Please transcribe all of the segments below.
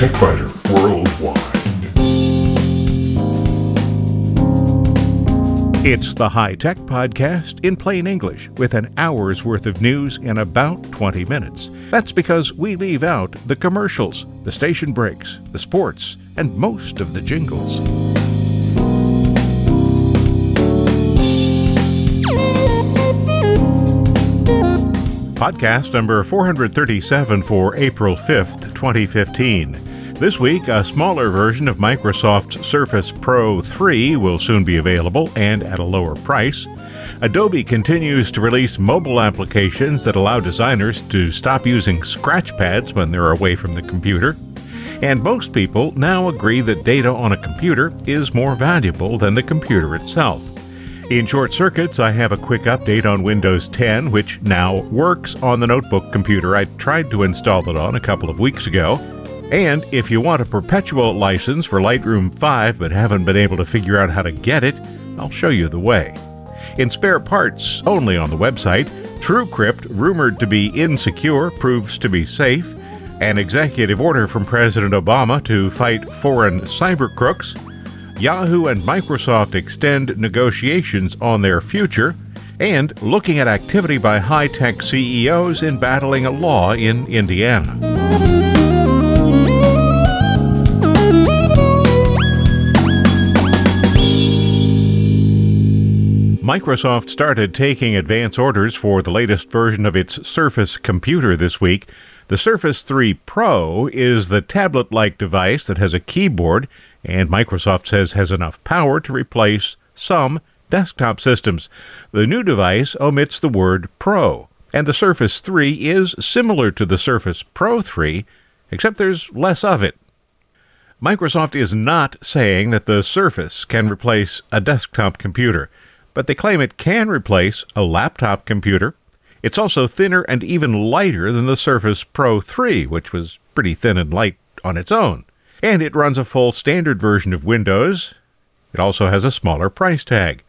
TechByter Worldwide. It's the High Tech Podcast in plain English with an hour's worth of news in about 20 minutes. That's because we leave out the commercials, the station breaks, the sports, and most of the jingles. Podcast number 437 for April 5th, 2015. This week, a smaller version of Microsoft's Surface Pro 3 will soon be available and at a lower price. Adobe continues to release mobile applications that allow designers to stop using scratch pads when they're away from the computer. And most people now agree that data on a computer is more valuable than the computer itself. In short circuits, I have a quick update on Windows 10, which now works on the notebook computer I tried to install it on a couple of weeks ago. And if you want a perpetual license for Lightroom 5 but haven't been able to figure out how to get it, I'll show you the way. In spare parts only on the website, TrueCrypt, rumored to be insecure, proves to be safe. An executive order from President Obama to fight foreign cyber crooks Yahoo and Microsoft extend negotiations on their future, and looking at activity by high tech CEOs in battling a law in Indiana. Microsoft started taking advance orders for the latest version of its Surface computer this week. The Surface 3 Pro is the tablet like device that has a keyboard and Microsoft says has enough power to replace some desktop systems. The new device omits the word Pro, and the Surface 3 is similar to the Surface Pro 3, except there's less of it. Microsoft is not saying that the Surface can replace a desktop computer, but they claim it can replace a laptop computer. It's also thinner and even lighter than the Surface Pro 3, which was pretty thin and light on its own and it runs a full standard version of Windows. It also has a smaller price tag.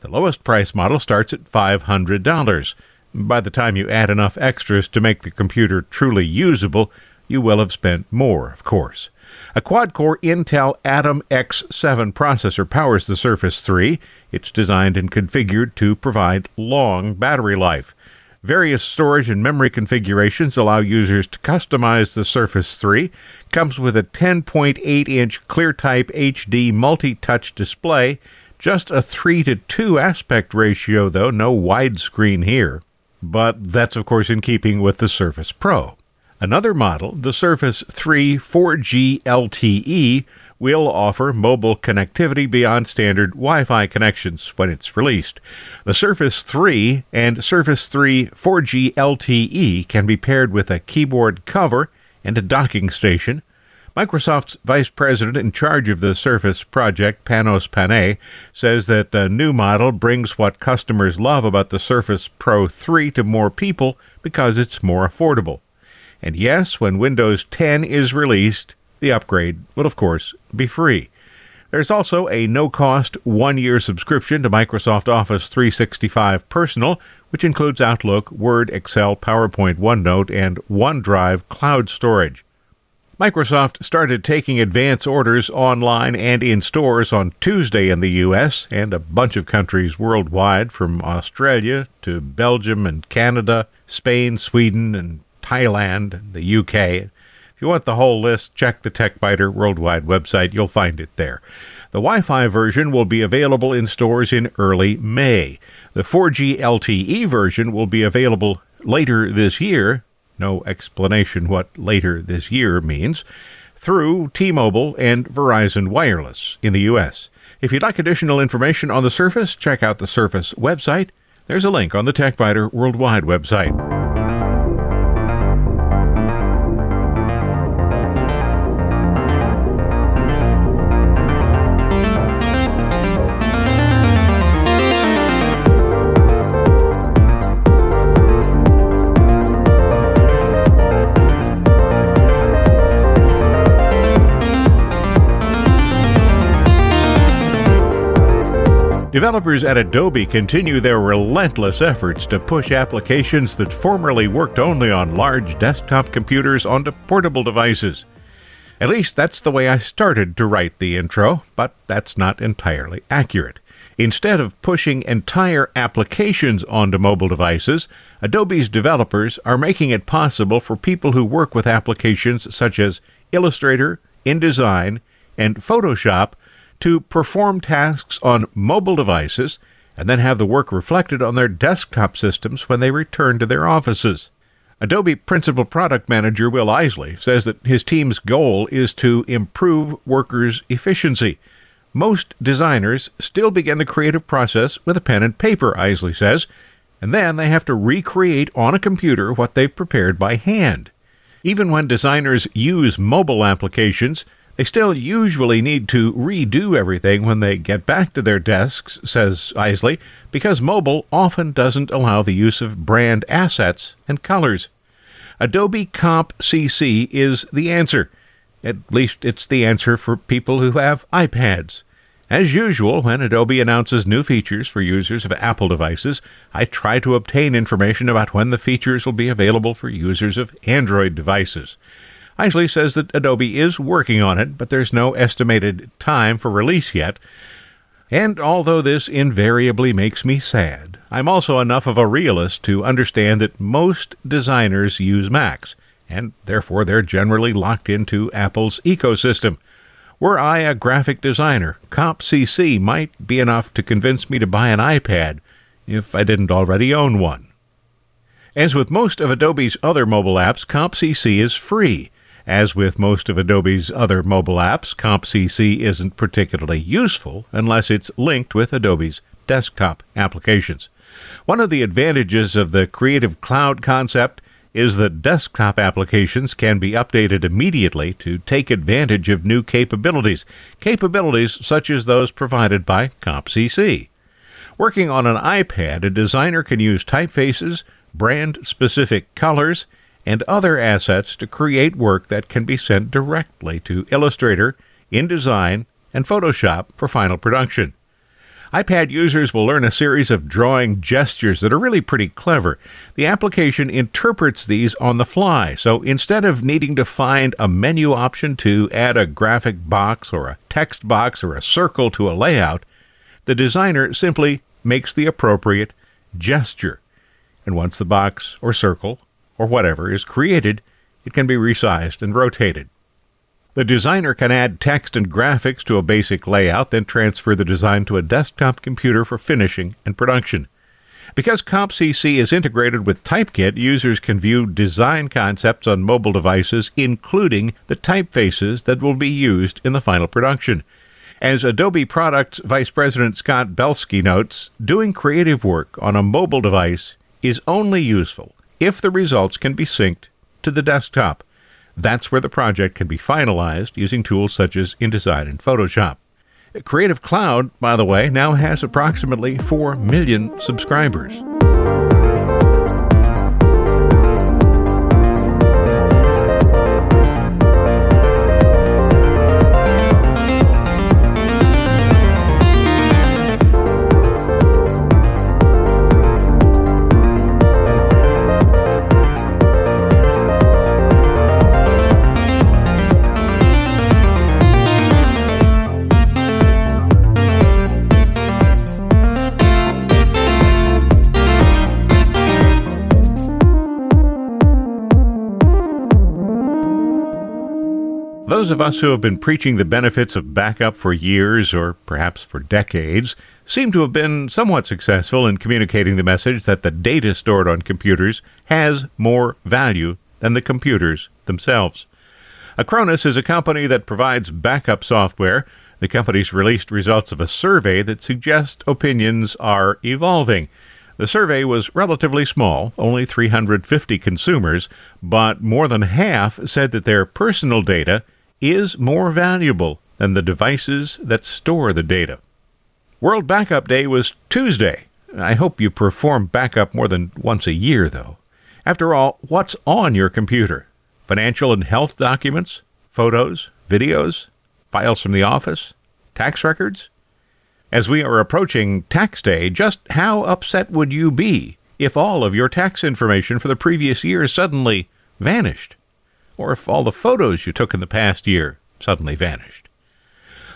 The lowest price model starts at $500. By the time you add enough extras to make the computer truly usable, you will have spent more, of course. A quad core Intel Atom X7 processor powers the Surface 3. It's designed and configured to provide long battery life. Various storage and memory configurations allow users to customize the Surface 3. Comes with a 10.8 inch ClearType HD multi touch display. Just a 3 to 2 aspect ratio, though, no widescreen here. But that's, of course, in keeping with the Surface Pro. Another model, the Surface 3 4G LTE, will offer mobile connectivity beyond standard Wi Fi connections when it's released. The Surface 3 and Surface 3 4G LTE can be paired with a keyboard cover and a docking station. Microsoft's vice president in charge of the Surface project, Panos Panay, says that the new model brings what customers love about the Surface Pro 3 to more people because it's more affordable. And yes, when Windows 10 is released, the upgrade will, of course, be free. There's also a no cost one year subscription to Microsoft Office 365 Personal, which includes Outlook, Word, Excel, PowerPoint, OneNote, and OneDrive cloud storage. Microsoft started taking advance orders online and in stores on Tuesday in the U.S. and a bunch of countries worldwide, from Australia to Belgium and Canada, Spain, Sweden, and Thailand, the UK. If you want the whole list, check the TechByter Worldwide website. You'll find it there. The Wi Fi version will be available in stores in early May. The 4G LTE version will be available later this year. No explanation what later this year means. Through T Mobile and Verizon Wireless in the U.S. If you'd like additional information on the Surface, check out the Surface website. There's a link on the TechByter Worldwide website. Developers at Adobe continue their relentless efforts to push applications that formerly worked only on large desktop computers onto portable devices. At least that's the way I started to write the intro, but that's not entirely accurate. Instead of pushing entire applications onto mobile devices, Adobe's developers are making it possible for people who work with applications such as Illustrator, InDesign, and Photoshop to perform tasks on mobile devices and then have the work reflected on their desktop systems when they return to their offices. Adobe Principal Product Manager Will Eisley says that his team's goal is to improve workers' efficiency. Most designers still begin the creative process with a pen and paper, Eisley says, and then they have to recreate on a computer what they've prepared by hand. Even when designers use mobile applications, they still usually need to redo everything when they get back to their desks, says Eisley, because mobile often doesn't allow the use of brand assets and colors. Adobe Comp CC is the answer. At least it's the answer for people who have iPads. As usual, when Adobe announces new features for users of Apple devices, I try to obtain information about when the features will be available for users of Android devices. Eisley says that Adobe is working on it, but there's no estimated time for release yet. And although this invariably makes me sad, I'm also enough of a realist to understand that most designers use Macs, and therefore they're generally locked into Apple's ecosystem. Were I a graphic designer, Comp CompCC might be enough to convince me to buy an iPad if I didn't already own one. As with most of Adobe's other mobile apps, Comp CompCC is free. As with most of Adobe's other mobile apps, CompCC isn't particularly useful unless it's linked with Adobe's desktop applications. One of the advantages of the Creative Cloud concept is that desktop applications can be updated immediately to take advantage of new capabilities, capabilities such as those provided by CompCC. Working on an iPad, a designer can use typefaces, brand specific colors, and other assets to create work that can be sent directly to Illustrator, InDesign, and Photoshop for final production iPad users will learn a series of drawing gestures that are really pretty clever. The application interprets these on the fly, so instead of needing to find a menu option to add a graphic box or a text box or a circle to a layout, the designer simply makes the appropriate gesture. And once the box or circle or whatever is created, it can be resized and rotated. The designer can add text and graphics to a basic layout, then transfer the design to a desktop computer for finishing and production. Because CompCC is integrated with Typekit, users can view design concepts on mobile devices, including the typefaces that will be used in the final production. As Adobe Products Vice President Scott Belsky notes, doing creative work on a mobile device is only useful if the results can be synced to the desktop. That's where the project can be finalized using tools such as InDesign and Photoshop. Creative Cloud, by the way, now has approximately 4 million subscribers. Those of us who have been preaching the benefits of backup for years or perhaps for decades seem to have been somewhat successful in communicating the message that the data stored on computers has more value than the computers themselves. Acronis is a company that provides backup software. The company's released results of a survey that suggests opinions are evolving. The survey was relatively small, only 350 consumers, but more than half said that their personal data is more valuable than the devices that store the data. World Backup Day was Tuesday. I hope you perform backup more than once a year, though. After all, what's on your computer? Financial and health documents? Photos? Videos? Files from the office? Tax records? As we are approaching tax day, just how upset would you be if all of your tax information for the previous year suddenly vanished? Or if all the photos you took in the past year suddenly vanished.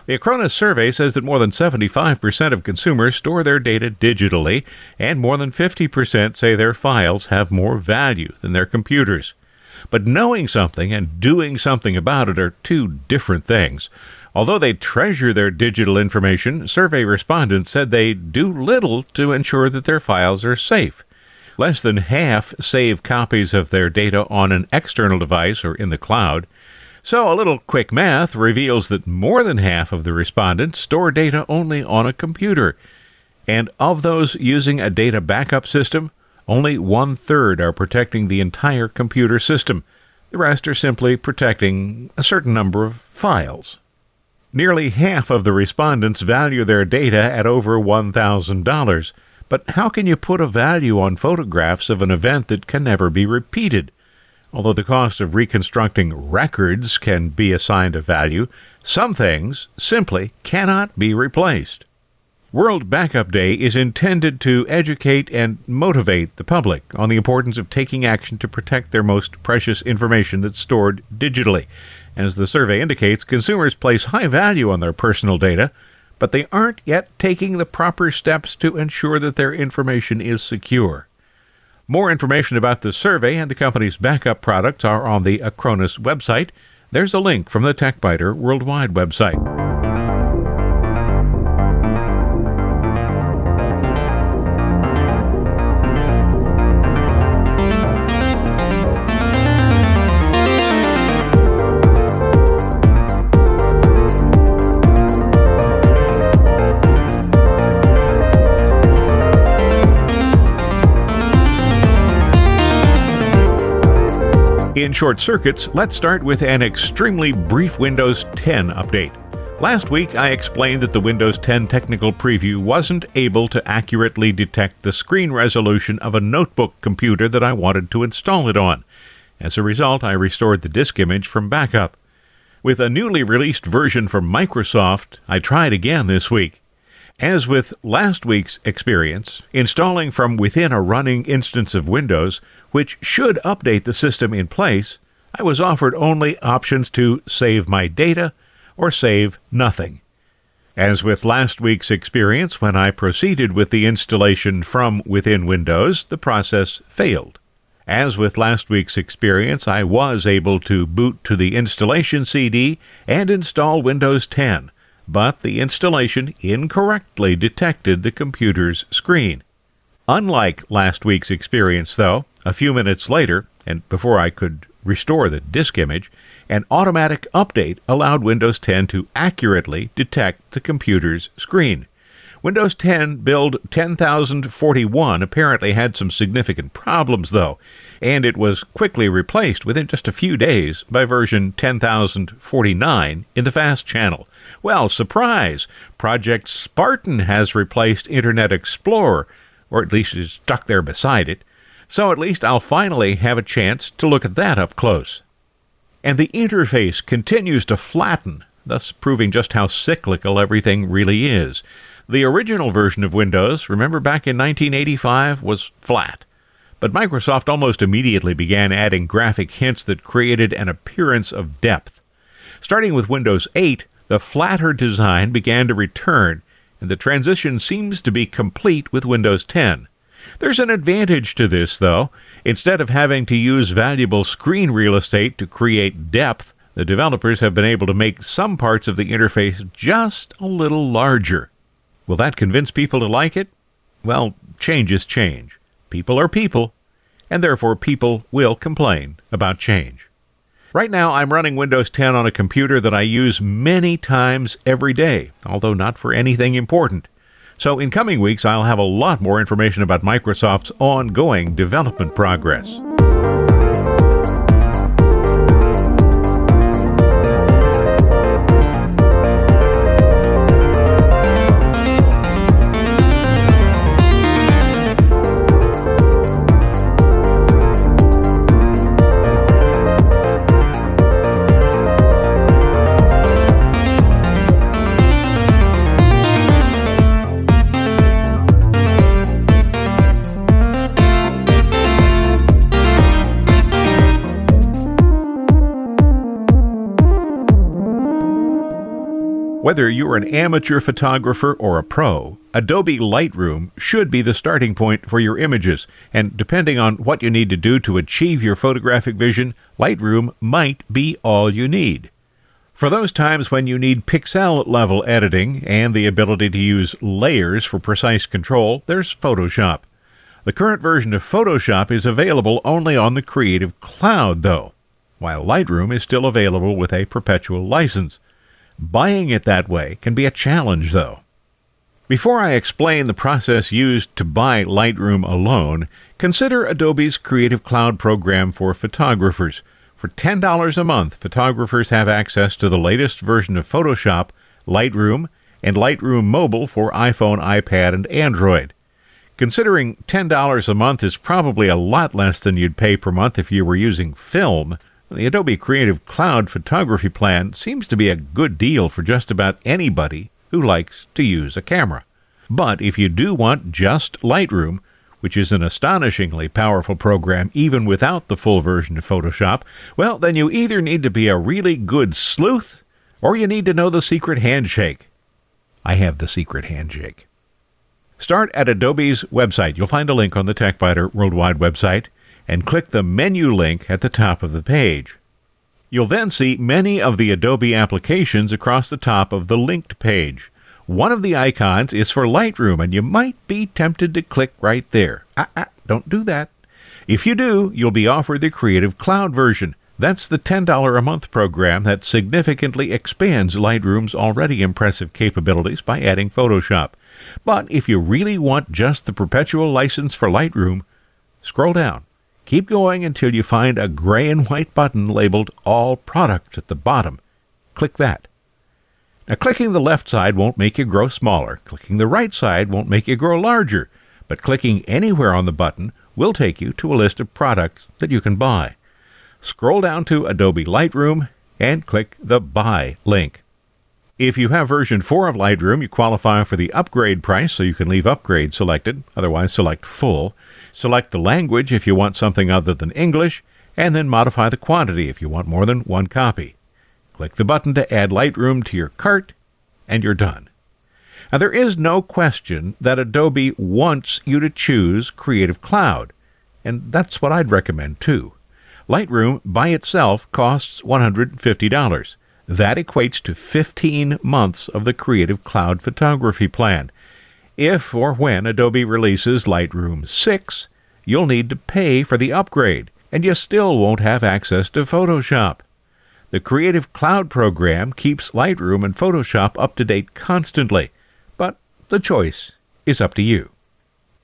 The Acronis survey says that more than 75% of consumers store their data digitally, and more than 50% say their files have more value than their computers. But knowing something and doing something about it are two different things. Although they treasure their digital information, survey respondents said they do little to ensure that their files are safe. Less than half save copies of their data on an external device or in the cloud. So, a little quick math reveals that more than half of the respondents store data only on a computer. And of those using a data backup system, only one third are protecting the entire computer system. The rest are simply protecting a certain number of files. Nearly half of the respondents value their data at over $1,000. But how can you put a value on photographs of an event that can never be repeated? Although the cost of reconstructing records can be assigned a value, some things simply cannot be replaced. World Backup Day is intended to educate and motivate the public on the importance of taking action to protect their most precious information that's stored digitally. As the survey indicates, consumers place high value on their personal data, but they aren't yet taking the proper steps to ensure that their information is secure. More information about the survey and the company's backup products are on the Acronis website. There's a link from the TechByter Worldwide website. In short circuits, let's start with an extremely brief Windows 10 update. Last week, I explained that the Windows 10 technical preview wasn't able to accurately detect the screen resolution of a notebook computer that I wanted to install it on. As a result, I restored the disk image from backup. With a newly released version from Microsoft, I tried again this week. As with last week's experience, installing from within a running instance of Windows which should update the system in place, I was offered only options to save my data or save nothing. As with last week's experience, when I proceeded with the installation from within Windows, the process failed. As with last week's experience, I was able to boot to the installation CD and install Windows 10, but the installation incorrectly detected the computer's screen. Unlike last week's experience, though, a few minutes later, and before I could restore the disk image, an automatic update allowed Windows 10 to accurately detect the computer's screen. Windows 10 build 10041 apparently had some significant problems, though, and it was quickly replaced within just a few days by version 10049 in the fast channel. Well, surprise! Project Spartan has replaced Internet Explorer, or at least is stuck there beside it. So at least I'll finally have a chance to look at that up close. And the interface continues to flatten, thus proving just how cyclical everything really is. The original version of Windows, remember back in 1985, was flat. But Microsoft almost immediately began adding graphic hints that created an appearance of depth. Starting with Windows 8, the flatter design began to return, and the transition seems to be complete with Windows 10. There's an advantage to this, though. Instead of having to use valuable screen real estate to create depth, the developers have been able to make some parts of the interface just a little larger. Will that convince people to like it? Well, change is change. People are people, and therefore people will complain about change. Right now, I'm running Windows 10 on a computer that I use many times every day, although not for anything important. So, in coming weeks, I'll have a lot more information about Microsoft's ongoing development progress. Whether you're an amateur photographer or a pro, Adobe Lightroom should be the starting point for your images, and depending on what you need to do to achieve your photographic vision, Lightroom might be all you need. For those times when you need pixel level editing and the ability to use layers for precise control, there's Photoshop. The current version of Photoshop is available only on the Creative Cloud, though, while Lightroom is still available with a perpetual license. Buying it that way can be a challenge, though. Before I explain the process used to buy Lightroom alone, consider Adobe's Creative Cloud program for photographers. For $10 a month, photographers have access to the latest version of Photoshop, Lightroom, and Lightroom Mobile for iPhone, iPad, and Android. Considering $10 a month is probably a lot less than you'd pay per month if you were using film, the Adobe Creative Cloud photography plan seems to be a good deal for just about anybody who likes to use a camera. But if you do want just Lightroom, which is an astonishingly powerful program even without the full version of Photoshop, well, then you either need to be a really good sleuth or you need to know the secret handshake. I have the secret handshake. Start at Adobe's website. You'll find a link on the TechByter Worldwide website and click the menu link at the top of the page. You'll then see many of the Adobe applications across the top of the linked page. One of the icons is for Lightroom, and you might be tempted to click right there. Ah, ah, don't do that. If you do, you'll be offered the Creative Cloud version. That's the $10 a month program that significantly expands Lightroom's already impressive capabilities by adding Photoshop. But if you really want just the perpetual license for Lightroom, scroll down Keep going until you find a gray and white button labeled All Products at the bottom. Click that. Now, clicking the left side won't make you grow smaller. Clicking the right side won't make you grow larger. But clicking anywhere on the button will take you to a list of products that you can buy. Scroll down to Adobe Lightroom and click the Buy link. If you have version 4 of Lightroom, you qualify for the upgrade price, so you can leave upgrade selected, otherwise select full. Select the language if you want something other than English, and then modify the quantity if you want more than one copy. Click the button to add Lightroom to your cart, and you're done. Now, there is no question that Adobe wants you to choose Creative Cloud, and that's what I'd recommend too. Lightroom by itself costs $150. That equates to 15 months of the Creative Cloud photography plan. If or when Adobe releases Lightroom 6, you'll need to pay for the upgrade, and you still won't have access to Photoshop. The Creative Cloud program keeps Lightroom and Photoshop up to date constantly, but the choice is up to you.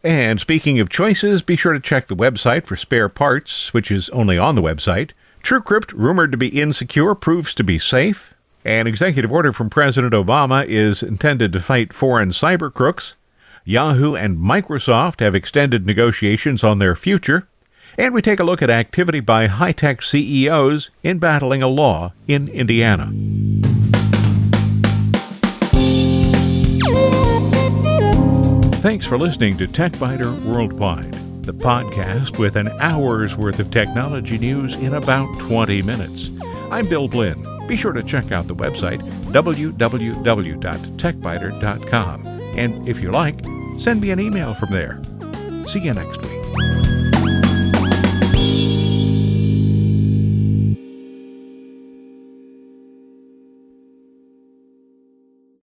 And speaking of choices, be sure to check the website for spare parts, which is only on the website. TrueCrypt, rumored to be insecure, proves to be safe. An executive order from President Obama is intended to fight foreign cyber crooks. Yahoo and Microsoft have extended negotiations on their future, and we take a look at activity by high tech CEOs in battling a law in Indiana. Thanks for listening to TechByter Worldwide, the podcast with an hour's worth of technology news in about 20 minutes. I'm Bill Blinn. Be sure to check out the website www.techbyter.com. And if you like, send me an email from there. See you next week.